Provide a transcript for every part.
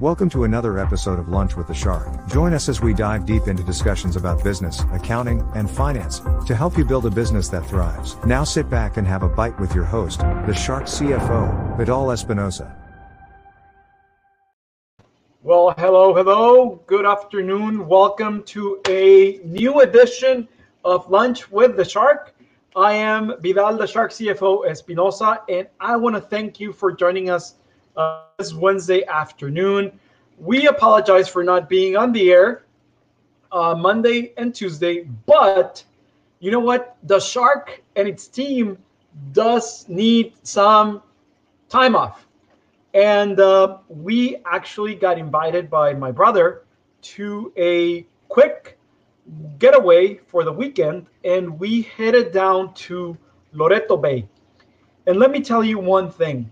Welcome to another episode of Lunch with the Shark. Join us as we dive deep into discussions about business, accounting, and finance to help you build a business that thrives. Now sit back and have a bite with your host, the Shark CFO, Vidal Espinosa. Well, hello, hello. Good afternoon. Welcome to a new edition of Lunch with the Shark. I am Vidal, the Shark CFO Espinosa, and I want to thank you for joining us uh, this Wednesday afternoon. We apologize for not being on the air uh, Monday and Tuesday, but you know what? The Shark and its team does need some time off. And uh, we actually got invited by my brother to a quick getaway for the weekend, and we headed down to Loreto Bay. And let me tell you one thing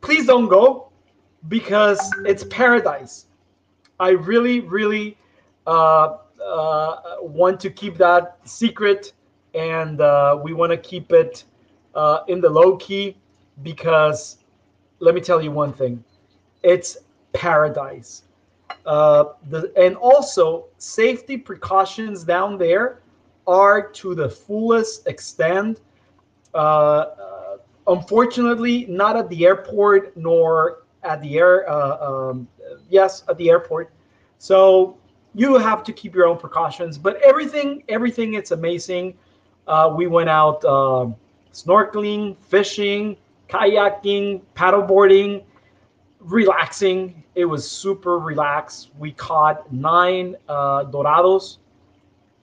please don't go because it's paradise. I really, really uh, uh, want to keep that secret, and uh, we want to keep it uh, in the low key because let me tell you one thing it's paradise. Uh, the, and also, safety precautions down there are to the fullest extent. Uh, unfortunately, not at the airport nor at the air. Uh, um, yes, at the airport. So you have to keep your own precautions. But everything, everything, it's amazing. Uh, we went out uh, snorkeling, fishing, kayaking, paddleboarding, relaxing. It was super relaxed. We caught nine uh, dorados.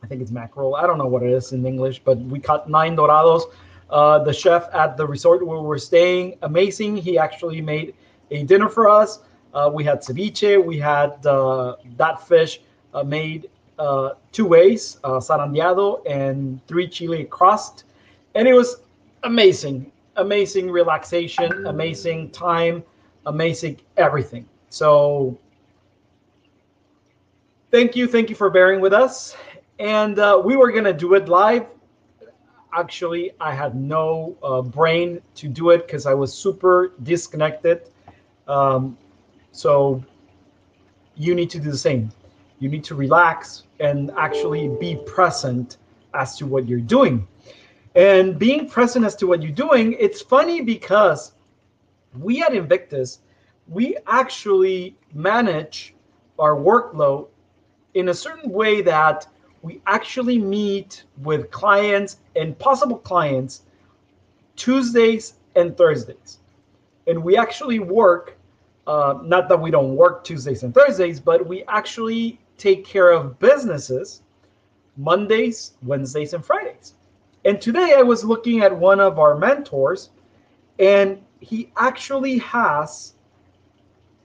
I think it's mackerel. I don't know what it is in English, but we caught nine dorados. Uh, the chef at the resort where we're staying, amazing. He actually made a dinner for us. Uh, we had ceviche. We had uh, that fish uh, made uh, two ways, uh, zarandeado and three chili crust. And it was amazing, amazing relaxation, amazing time, amazing everything. So thank you. Thank you for bearing with us. And we were going to do it live actually I had no uh, brain to do it because I was super disconnected. Um, so you need to do the same. You need to relax and actually be present as to what you're doing. And being present as to what you're doing, it's funny because we at Invictus, we actually manage our workload in a certain way that we actually meet with clients and possible clients Tuesdays and Thursdays. And we actually work, uh, not that we don't work Tuesdays and Thursdays, but we actually take care of businesses Mondays, Wednesdays, and Fridays. And today I was looking at one of our mentors, and he actually has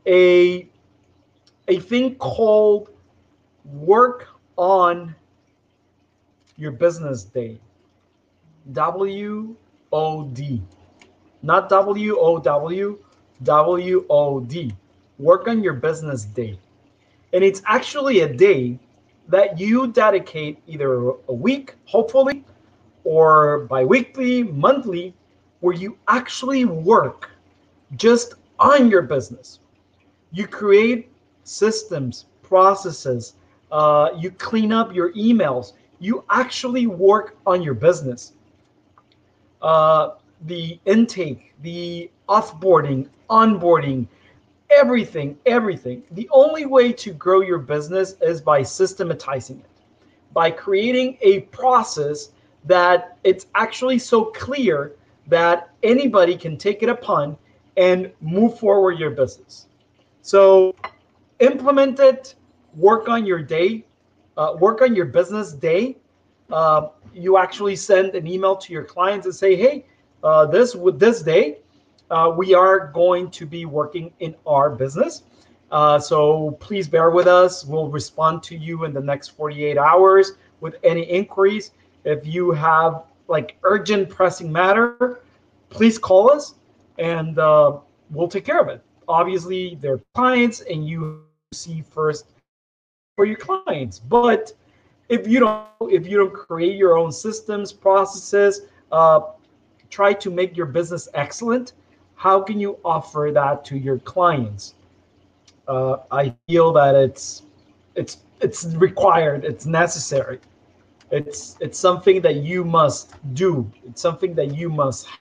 a, a thing called work on your business day. W O D. Not W O W, W O D. Work on your business day. And it's actually a day that you dedicate either a week, hopefully, or bi weekly, monthly, where you actually work just on your business. You create systems, processes, uh, you clean up your emails, you actually work on your business. Uh, the intake, the offboarding, onboarding, everything, everything. The only way to grow your business is by systematizing it, by creating a process that it's actually so clear that anybody can take it upon and move forward your business. So implement it, work on your day, uh, work on your business day, uh, you actually send an email to your clients and say, hey, uh, this with this day, uh, we are going to be working in our business. Uh, so please bear with us. We'll respond to you in the next 48 hours with any inquiries. If you have like urgent pressing matter, please call us and uh, we'll take care of it. Obviously, they're clients and you see first for your clients. But if you don't if you don't create your own systems, processes, uh, try to make your business excellent, how can you offer that to your clients? Uh, I feel that it's it's it's required. It's necessary. It's it's something that you must do. It's something that you must. Have.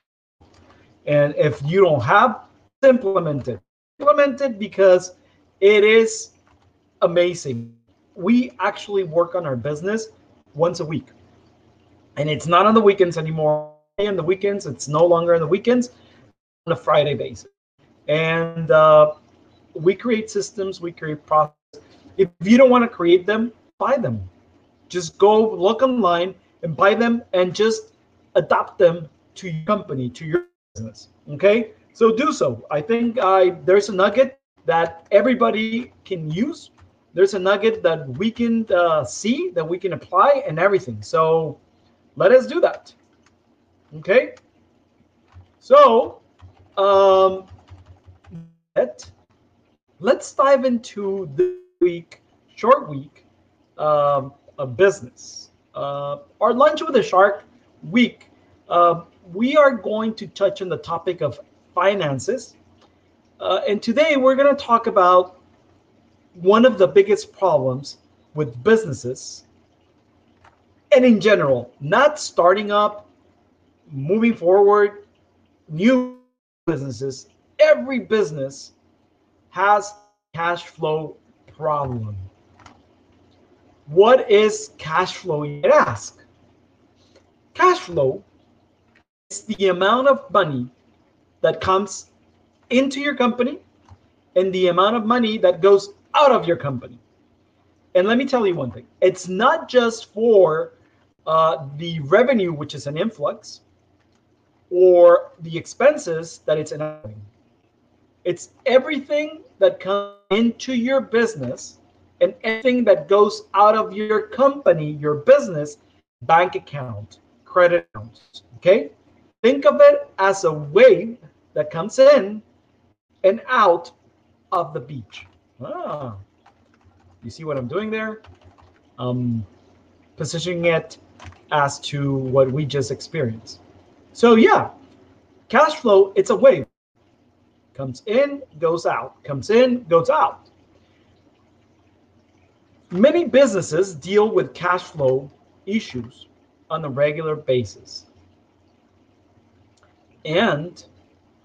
And if you don't have, implement it. Implement it because it is amazing. We actually work on our business once a week, and it's not on the weekends anymore. On the weekends, it's no longer on the weekends. On a Friday basis, and uh, we create systems. We create processes. If you don't want to create them, buy them. Just go look online and buy them, and just adopt them to your company, to your business. Okay, so do so. I think I there's a nugget that everybody can use. There's a nugget that we can uh, see that we can apply and everything. So let us do that. Okay. So um, let, let's dive into the week, short week um, of business. Uh, our lunch with a shark week. Uh, we are going to touch on the topic of finances. Uh, and today we're going to talk about one of the biggest problems with businesses and in general, not starting up, moving forward, new businesses. Every business has cash flow problem. What is cash flow? You ask. Cash flow is the amount of money that comes into your company and the amount of money that goes out of your company. And let me tell you one thing it's not just for uh, the revenue, which is an influx, or the expenses that it's an it's everything that comes into your business and everything that goes out of your company, your business, bank account, credit accounts. Okay? Think of it as a wave that comes in and out of the beach. Ah, you see what I'm doing there? Um, positioning it as to what we just experienced. So yeah, cash flow, it's a wave. Comes in, goes out, comes in, goes out. Many businesses deal with cash flow issues on a regular basis and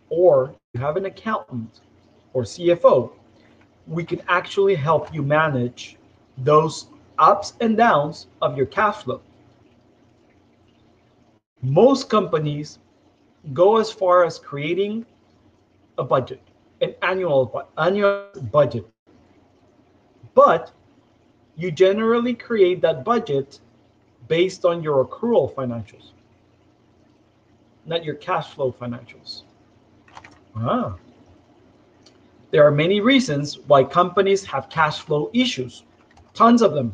or you have an accountant or CFO, we can actually help you manage those ups and downs of your cash flow. Most companies go as far as creating a budget, an annual annual budget. But you generally create that budget based on your accrual financials not your cash flow financials. Ah. There are many reasons why companies have cash flow issues, tons of them.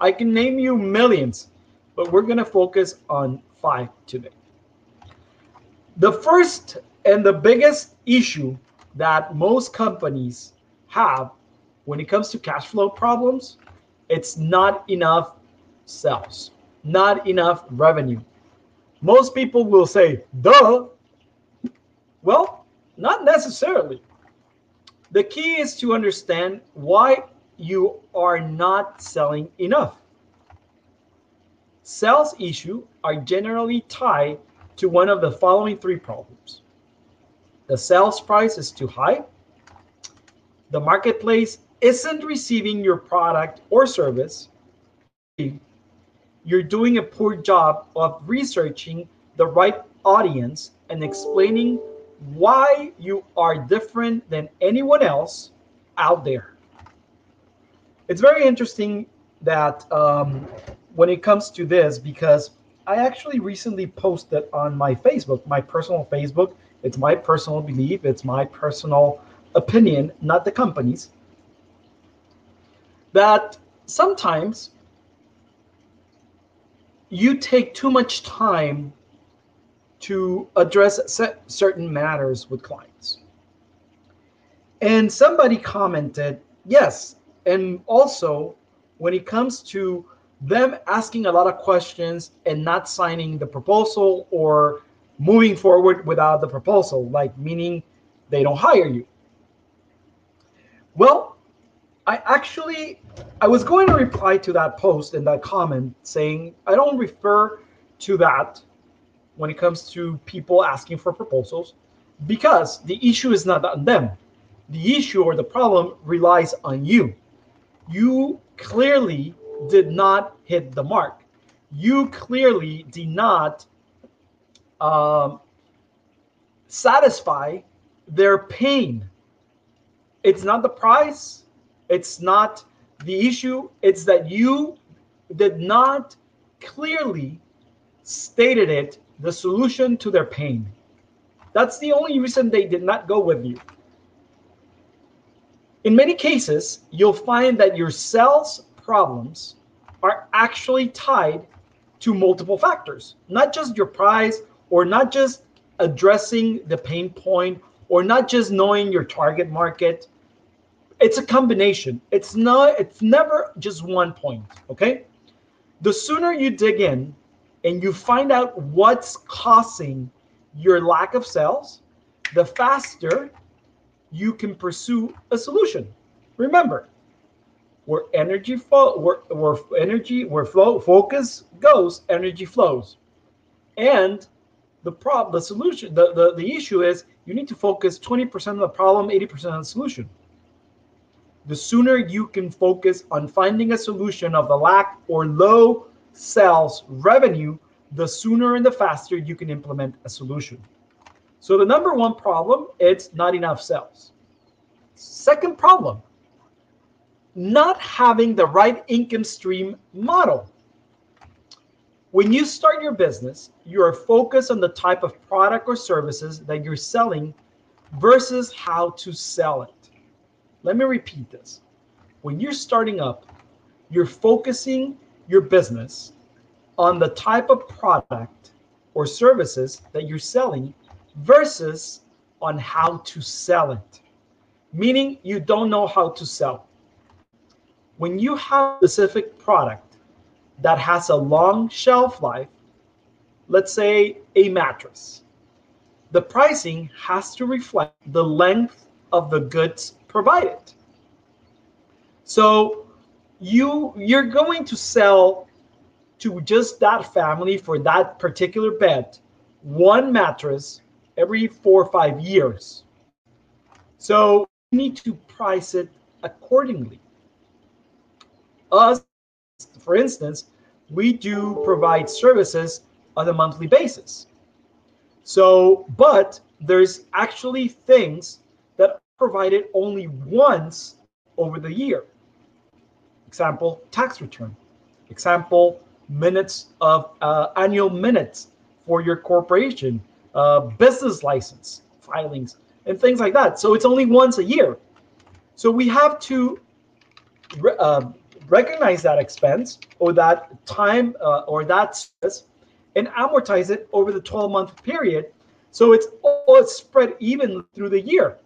I can name you millions, but we're going to focus on five today. The first and the biggest issue that most companies have when it comes to cash flow problems, it's not enough sales, not enough revenue most people will say, duh. Well, not necessarily. The key is to understand why you are not selling enough. Sales issues are generally tied to one of the following three problems. The sales price is too high. The marketplace isn't receiving your product or service you're doing a poor job of researching the right audience and explaining why you are different than anyone else out there. It's very interesting that um, when it comes to this, because I actually recently posted on my Facebook, my personal Facebook. It's my personal belief, it's my personal opinion, not the company's. That sometimes you take too much time to address certain matters with clients. And somebody commented, yes. And also, when it comes to them asking a lot of questions and not signing the proposal or moving forward without the proposal, like meaning they don't hire you. Well, I actually I was going to reply to that post and that comment saying I don't refer to that when it comes to people asking for proposals because the issue is not on them. The issue or the problem relies on you. You clearly did not hit the mark. You clearly did not um, satisfy their pain. It's not the price, it's not the issue, it's that you did not clearly stated it the solution to their pain. That's the only reason they did not go with you. In many cases, you'll find that your sales problems are actually tied to multiple factors, not just your price or not just addressing the pain point or not just knowing your target market. It's a combination. It's not it's never just one point, okay? The sooner you dig in and you find out what's causing your lack of sales, the faster you can pursue a solution. Remember, where energy flow, where, where energy, where flow focus goes, energy flows. And the problem, the solution, the, the, the issue is you need to focus 20% of the problem, 80% of the solution. The sooner you can focus on finding a solution of the lack or low sales revenue, the sooner and the faster you can implement a solution. So the number one problem, it's not enough sales. Second problem, not having the right income stream model. When you start your business, you are focused on the type of product or services that you're selling versus how to sell it. Let me repeat this. When you're starting up, you're focusing your business on the type of product or services that you're selling versus on how to sell it. Meaning you don't know how to sell. When you have a specific product that has a long shelf life, let's say a mattress, the pricing has to reflect the length of the goods provided. So you you're going to sell to just that family for that particular bed one mattress every four or five years. So you need to price it accordingly. Us, for instance, we do provide services on a monthly basis. So, but there's actually things that are provided only once over the year. Example, tax return. Example, minutes of uh, annual minutes for your corporation, uh, business license filings, and things like that. So it's only once a year. So we have to uh, recognize that expense or that time uh, or that stress and amortize it over the 12 month period. So it's all spread even through the year.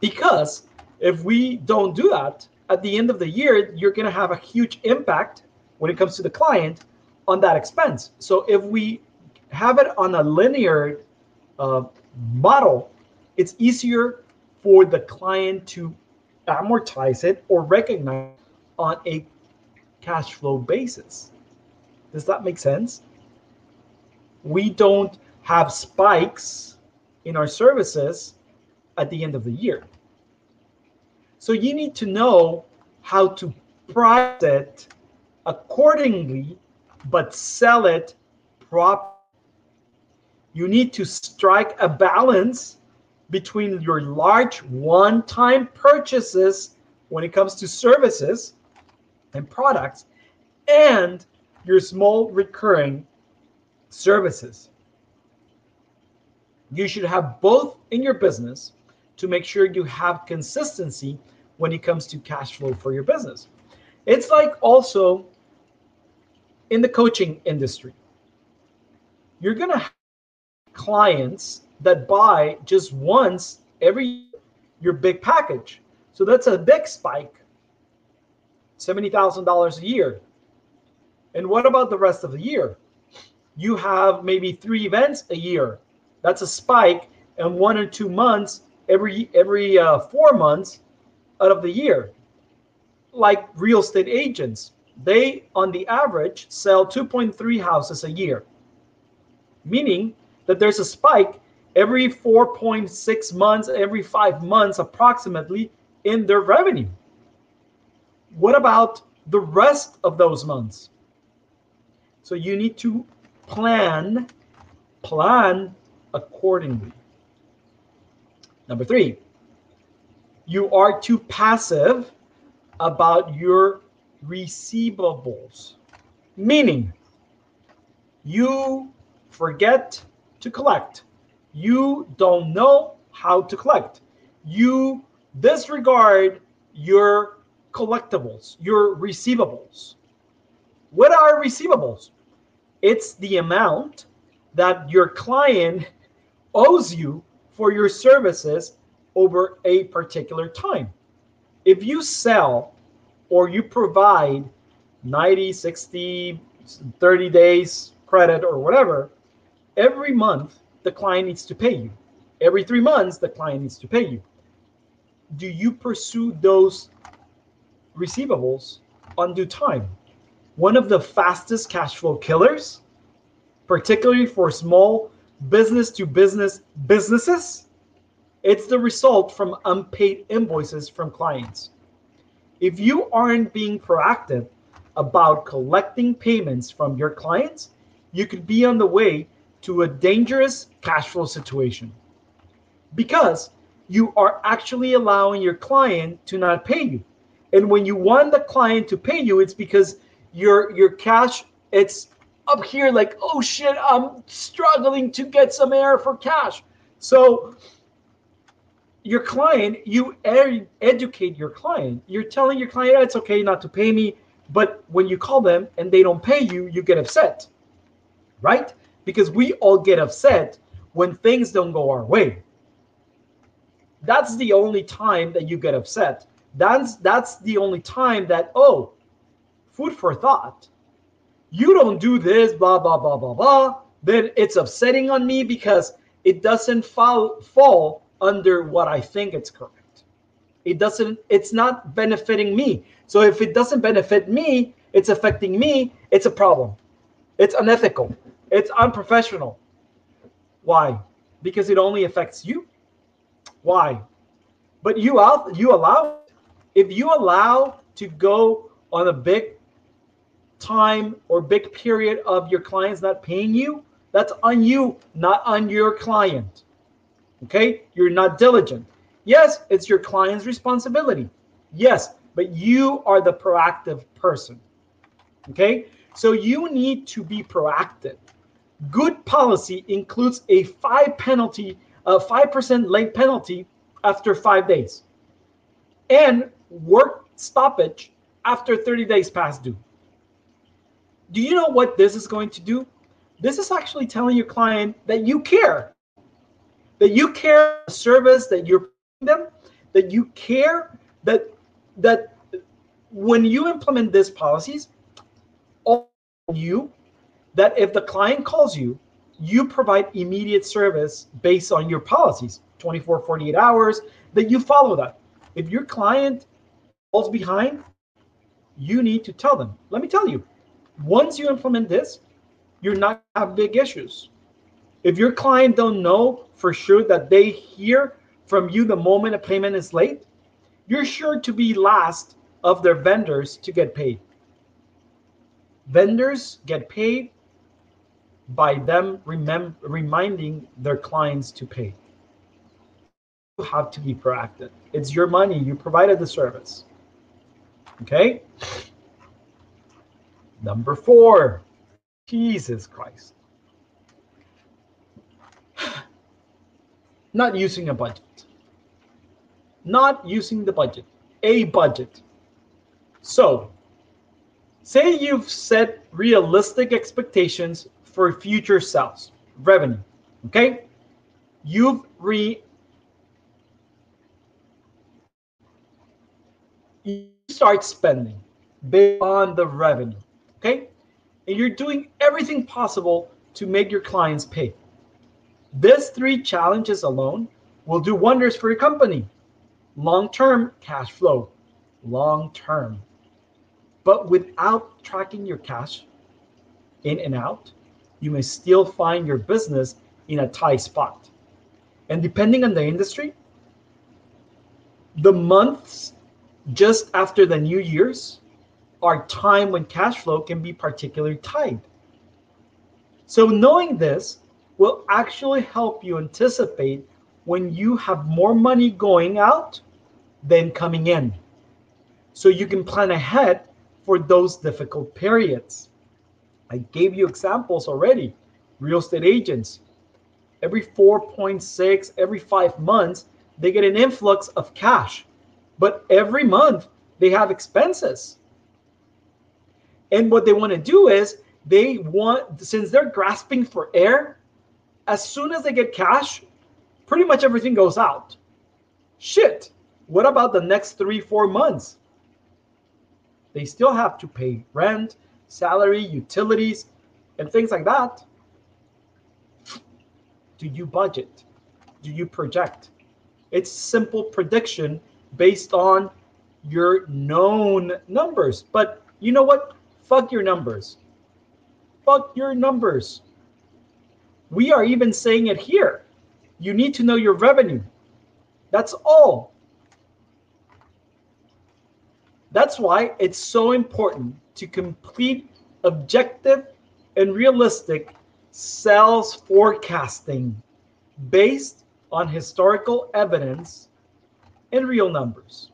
Because if we don't do that, at the end of the year, you're going to have a huge impact when it comes to the client on that expense. So if we have it on a linear uh, model, it's easier for the client to amortize it or recognize on a cash flow basis. Does that make sense? We don't have spikes in our services at the end of the year. So you need to know how to price it accordingly, but sell it properly. You need to strike a balance between your large one time purchases when it comes to services and products and your small recurring services. You should have both in your business to make sure you have consistency when it comes to cash flow for your business. It's like also in the coaching industry, you're going to have clients that buy just once every your big package. So that's a big spike. $70,000 a year. And what about the rest of the year? You have maybe three events a year. That's a spike and one or two months every every uh, 4 months out of the year. like real estate agents. They, on the average, sell 2.3 houses a year, meaning that there's a spike every 4.6 months, every five months approximately in their revenue. What about the rest of those months? So you need to plan, plan accordingly. Number three, you are too passive about your receivables, meaning you forget to collect. You don't know how to collect. You disregard your collectibles, your receivables. What are receivables? It's the amount that your client owes you for your services over a particular time. If you sell or you provide 90, 60, 30 days credit or whatever, every month the client needs to pay you. Every three months, the client needs to pay you. Do you pursue those receivables on due time? One of the fastest cash flow killers, particularly for small business to business businesses, it's the result from unpaid invoices from clients. If you aren't being proactive about collecting payments from your clients, you could be on the way to a dangerous cash flow situation because you are actually allowing your client to not pay you. And when you want the client to pay you, it's because your your cash it's up here like, oh shit, I'm struggling to get some air for cash. So your client, you ed- educate your client. You're telling your client, it's okay not to pay me. But when you call them and they don't pay you, you get upset, right? Because we all get upset when things don't go our way. That's the only time that you get upset. That's that's the only time that oh, food for thought. You don't do this, blah blah blah blah blah. Then it's upsetting on me because it doesn't fall fall under what I think it's correct. It doesn't, it's not benefiting me. So if it doesn't benefit me, it's affecting me, it's a problem. It's unethical. It's unprofessional. Why? Because it only affects you. Why? But you out you allow if you allow to go on a big time or big period of your clients not paying you, that's on you, not on your client. Okay, you're not diligent. Yes, it's your client's responsibility. Yes, but you are the proactive person. Okay, so you need to be proactive. Good policy includes a five penalty, a five percent late penalty after five days, and work stoppage after 30 days past due. Do you know what this is going to do? This is actually telling your client that you care that you care the service that you're them, that you care that that when you implement these policies, all you that if the client calls you, you provide immediate service based on your policies, 24, 48 hours, that you follow that. If your client falls behind, you need to tell them. Let me tell you, once you implement this, you're not have big issues. If your client don't know for sure that they hear from you the moment a payment is late, you're sure to be last of their vendors to get paid. Vendors get paid by them remem- reminding their clients to pay. You have to be proactive. It's your money. You provided the service. Okay? Number four, Jesus Christ. not using a budget. Not using the budget, a budget. So, say you've set realistic expectations for future sales, revenue, okay? You've re you start spending based on the revenue, okay? And you're doing everything possible to make your clients pay. These three challenges alone will do wonders for your company. Long term cash flow, long term But without tracking your cash in and out, you may still find your business in a tight spot. And depending on the industry, the months just after the New Year's are time when cash flow can be particularly tight. So knowing this will actually help you anticipate when you have more money going out than coming in. So you can plan ahead for those difficult periods. I gave you examples already. Real estate agents, every 4.6, every five months, they get an influx of cash. But every month, they have expenses. And what they want to do is they want, since they're grasping for air, as soon as they get cash, pretty much everything goes out. Shit. What about the next three, four months? They still have to pay rent, salary, utilities, and things like that. Do you budget? Do you project? It's simple prediction based on your known numbers. But you know what? Fuck your numbers. Fuck your numbers. We are even saying it here. You need to know your revenue. That's all. That's why it's so important to complete objective and realistic sales forecasting based on historical evidence and real numbers.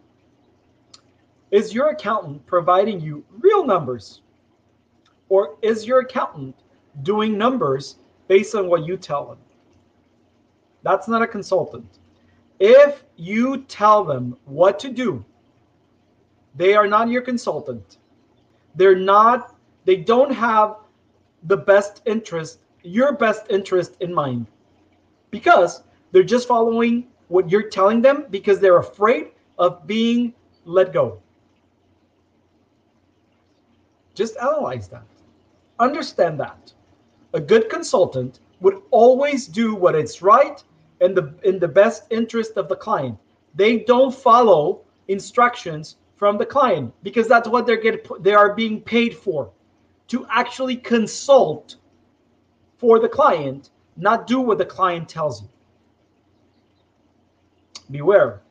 Is your accountant providing you real numbers? Or is your accountant doing numbers based on what you tell them? That's not a consultant. If you tell them what to do, they are not your consultant. They're not, they don't have the best interest, your best interest in mind. Because they're just following what you're telling them because they're afraid of being let go. Just analyze that. Understand that. A good consultant would always do what is right and the in the best interest of the client. They don't follow instructions from the client because that's what they're getting they are being paid for to actually consult for the client, not do what the client tells you. Beware.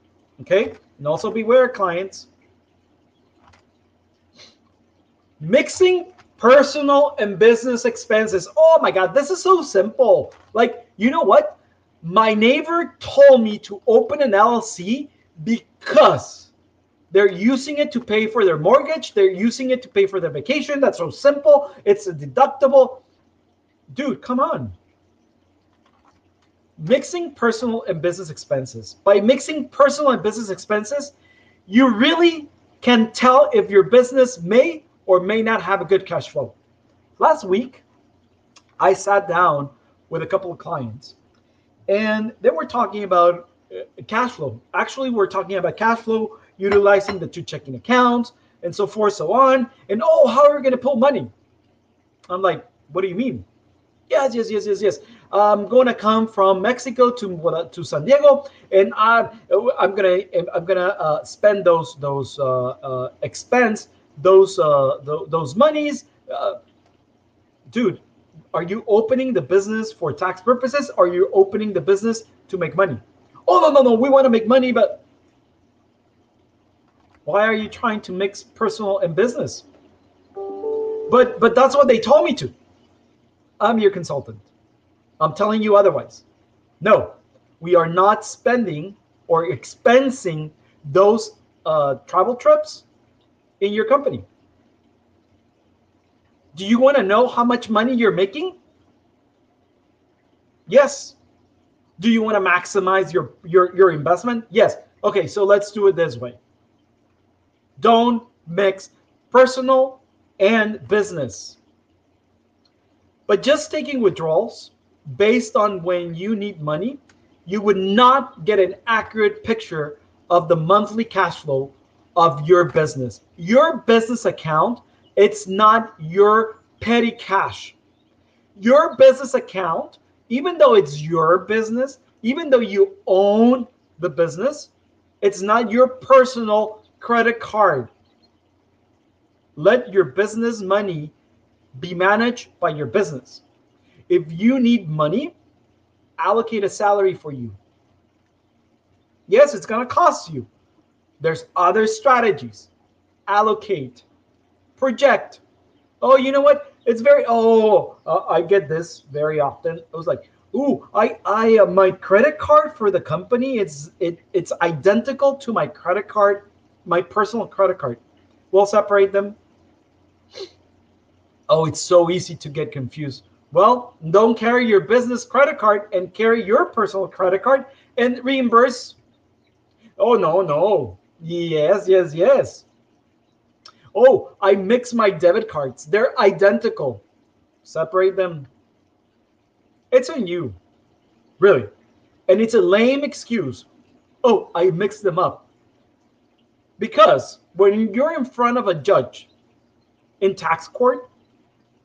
Okay? And also beware clients mixing personal and business expenses. Oh my God, this is so simple. Like, you know what? My neighbor told me to open an LLC because they're using it to pay for their mortgage. They're using it to pay for their vacation. That's so simple. It's a deductible. Dude, come on. Mixing personal and business expenses. By mixing personal and business expenses, you really can tell if your business may or may not have a good cash flow. Last week, I sat down with a couple of clients and they were talking about uh, cash flow. Actually, we're talking about cash flow utilizing the two checking accounts and so forth, so on. And oh, how are we going to pull money? I'm like, what do you mean? Yes, yes, yes, yes, yes. I'm going to come from Mexico to to San Diego, and I'm I'm gonna I'm gonna uh, spend those those uh, uh, expense those uh, th- those monies, uh, dude. Are you opening the business for tax purposes? Are you opening the business to make money? Oh no no no, we want to make money, but why are you trying to mix personal and business? But but that's what they told me to. I'm your consultant. I'm telling you otherwise. No, we are not spending or expensing those uh, travel trips in your company. Do you want to know how much money you're making? Yes. Do you want to maximize your your your investment? Yes. Okay, so let's do it this way. Don't mix personal and business. But just taking withdrawals based on when you need money, you would not get an accurate picture of the monthly cash flow of your business. Your business account, it's not your petty cash. Your business account, even though it's your business, even though you own the business, it's not your personal credit card. let your business money be managed by your business. If you need money, allocate a salary for you. Yes, it's going to cost you. There's other strategies. Allocate, project. Oh, you know what? It's very oh, uh, I get this very often. It was like, ooh, I I uh, my credit card for the company it's it it's identical to my credit card, my personal credit card. We'll separate them. Oh, it's so easy to get confused. Well, don't carry your business credit card and carry your personal credit card and reimburse. Oh no, no. Yes, yes, yes. Oh, I mix my debit cards. They're identical. Separate them. It's on you. Really. And it's a lame excuse. Oh, I mixed them up. Because when you're in front of a judge in tax court,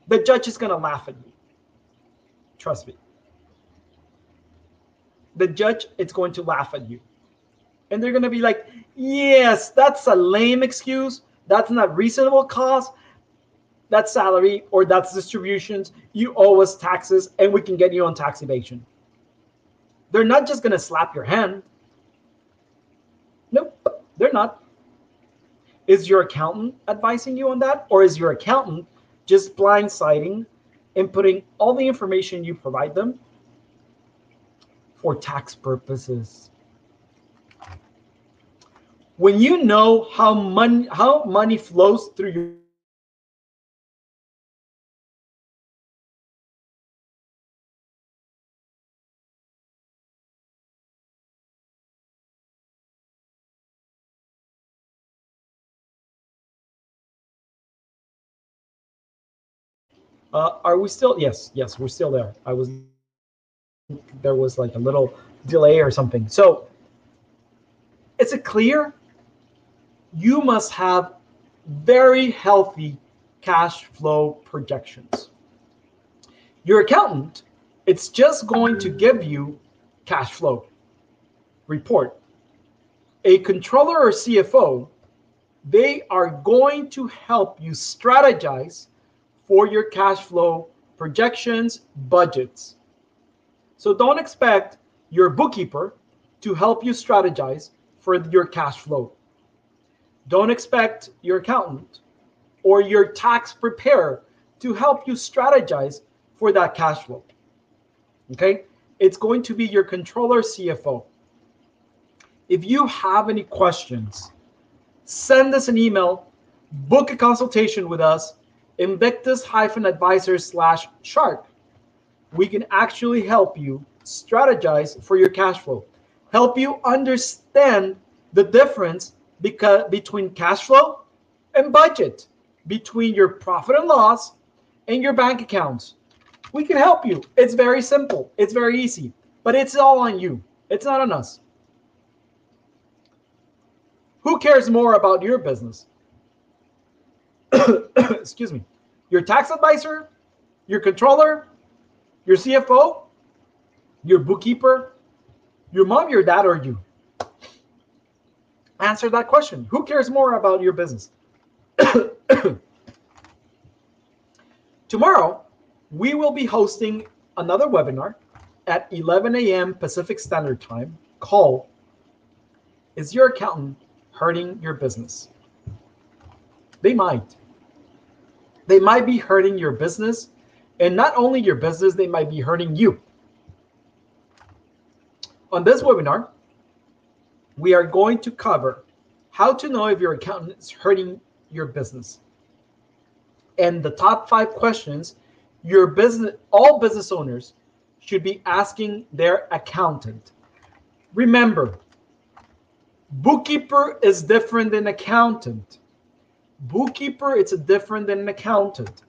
the judge is going to laugh at you. Trust me. The judge is going to laugh at you. And they're going to be like, yes, that's a lame excuse. That's not reasonable cost. That's salary or that's distributions. You owe us taxes and we can get you on tax evasion. They're not just going to slap your hand. Nope, they're not. Is your accountant advising you on that? Or is your accountant just blindsiding and putting all the information you provide them for tax purposes? When you know how money how money flows through your Uh, are we still? Yes, yes, we're still there. I was. There was like a little delay or something. So, is it clear? You must have very healthy cash flow projections. Your accountant, it's just going to give you cash flow report. A controller or CFO, they are going to help you strategize for your cash flow projections, budgets. So don't expect your bookkeeper to help you strategize for your cash flow. Don't expect your accountant or your tax preparer to help you strategize for that cash flow. Okay? It's going to be your controller CFO. If you have any questions, send us an email, book a consultation with us invictus-advisors slash shark we can actually help you strategize for your cash flow help you understand the difference because between cash flow and budget between your profit and loss and your bank accounts. We can help you. It's very simple. It's very easy. But it's all on you. It's not on us. Who cares more about your business? Excuse me, your tax advisor, your controller, your CFO, your bookkeeper, your mom, your dad, or you? Answer that question. Who cares more about your business? Tomorrow, we will be hosting another webinar at 11 a.m. Pacific Standard Time called Is Your Accountant Hurting Your Business? They might. They might be hurting your business. And not only your business, they might be hurting you. On this webinar, we are going to cover how to know if your accountant is hurting your business. And the top five questions your business, all business owners should be asking their accountant. Remember, bookkeeper is different than accountant bookkeeper it's different than an accountant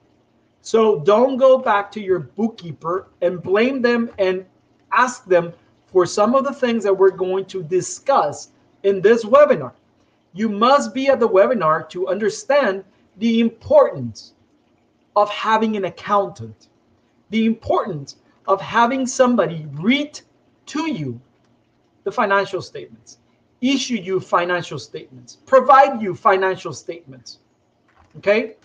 so don't go back to your bookkeeper and blame them and ask them for some of the things that we're going to discuss in this webinar you must be at the webinar to understand the importance of having an accountant the importance of having somebody read to you the financial statements issue you financial statements, provide you financial statements. Okay.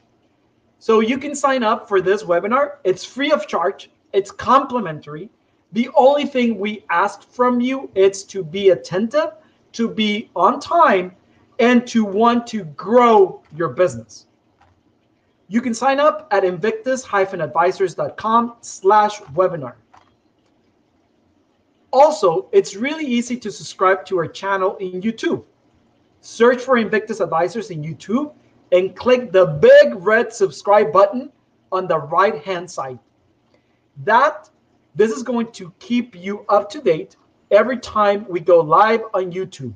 So you can sign up for this webinar. It's free of charge. It's complimentary. The only thing we ask from you is to be attentive, to be on time, and to want to grow your business. You can sign up at invictus-advisors.com slash webinar. Also, it's really easy to subscribe to our channel in YouTube. Search for Invictus Advisors in YouTube and click the big red subscribe button on the right hand side. That this is going to keep you up to date every time we go live on YouTube.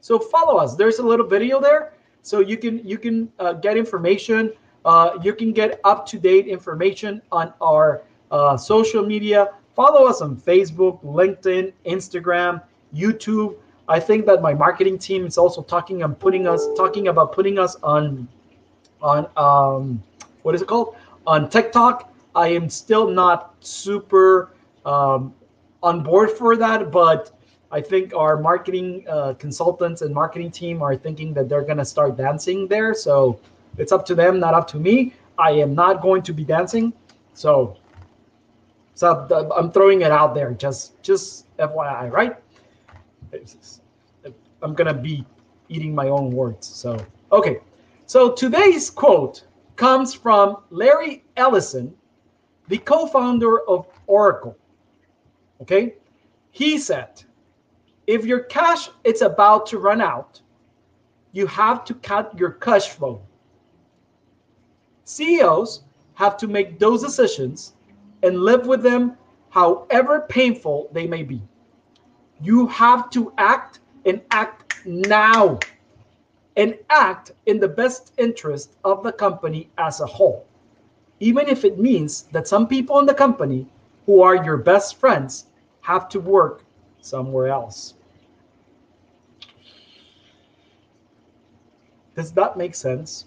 So follow us. There's a little video there, so you can you can uh, get information. Uh, you can get up to date information on our uh, social media. Follow us on Facebook, LinkedIn, Instagram, YouTube. I think that my marketing team is also talking and putting us talking about putting us on on um, what is it called on TikTok. I am still not super um, on board for that, but I think our marketing uh, consultants and marketing team are thinking that they're going to start dancing there. So it's up to them, not up to me. I am not going to be dancing. So, so I'm throwing it out there, just just FYI, right? I'm gonna be eating my own words. So okay. So today's quote comes from Larry Ellison, the co-founder of Oracle. Okay, he said, if your cash is about to run out, you have to cut your cash flow. CEOs have to make those decisions and live with them however painful they may be. You have to act and act now and act in the best interest of the company as a whole even if it means that some people in the company who are your best friends have to work somewhere else. Does that make sense?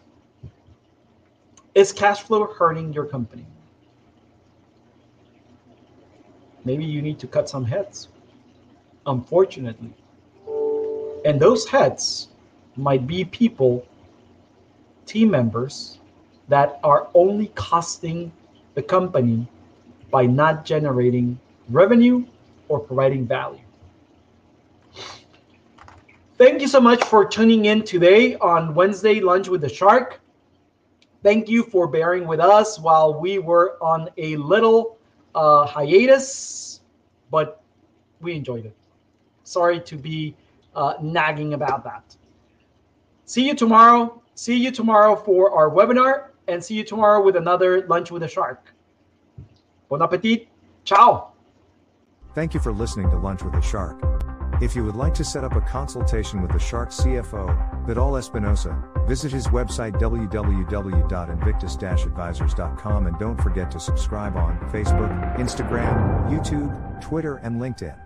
Is cash flow hurting your company? Maybe you need to cut some heads, unfortunately. And those heads might be people, team members, that are only costing the company by not generating revenue or providing value. Thank you so much for tuning in today on Wednesday Lunch with the Shark. Thank you for bearing with us while we were on a little uh, hiatus, but we enjoyed it. Sorry to be uh, nagging about that. See you tomorrow. See you tomorrow for our webinar and see you tomorrow with another Lunch with a Shark. Bon appetit. Ciao. Thank you for listening to Lunch with a Shark. If you would like to set up a consultation with the Shark CFO, Vidal Espinosa, visit his website www.invictus-advisors.com and don't forget to subscribe on Facebook, Instagram, YouTube, Twitter, and LinkedIn.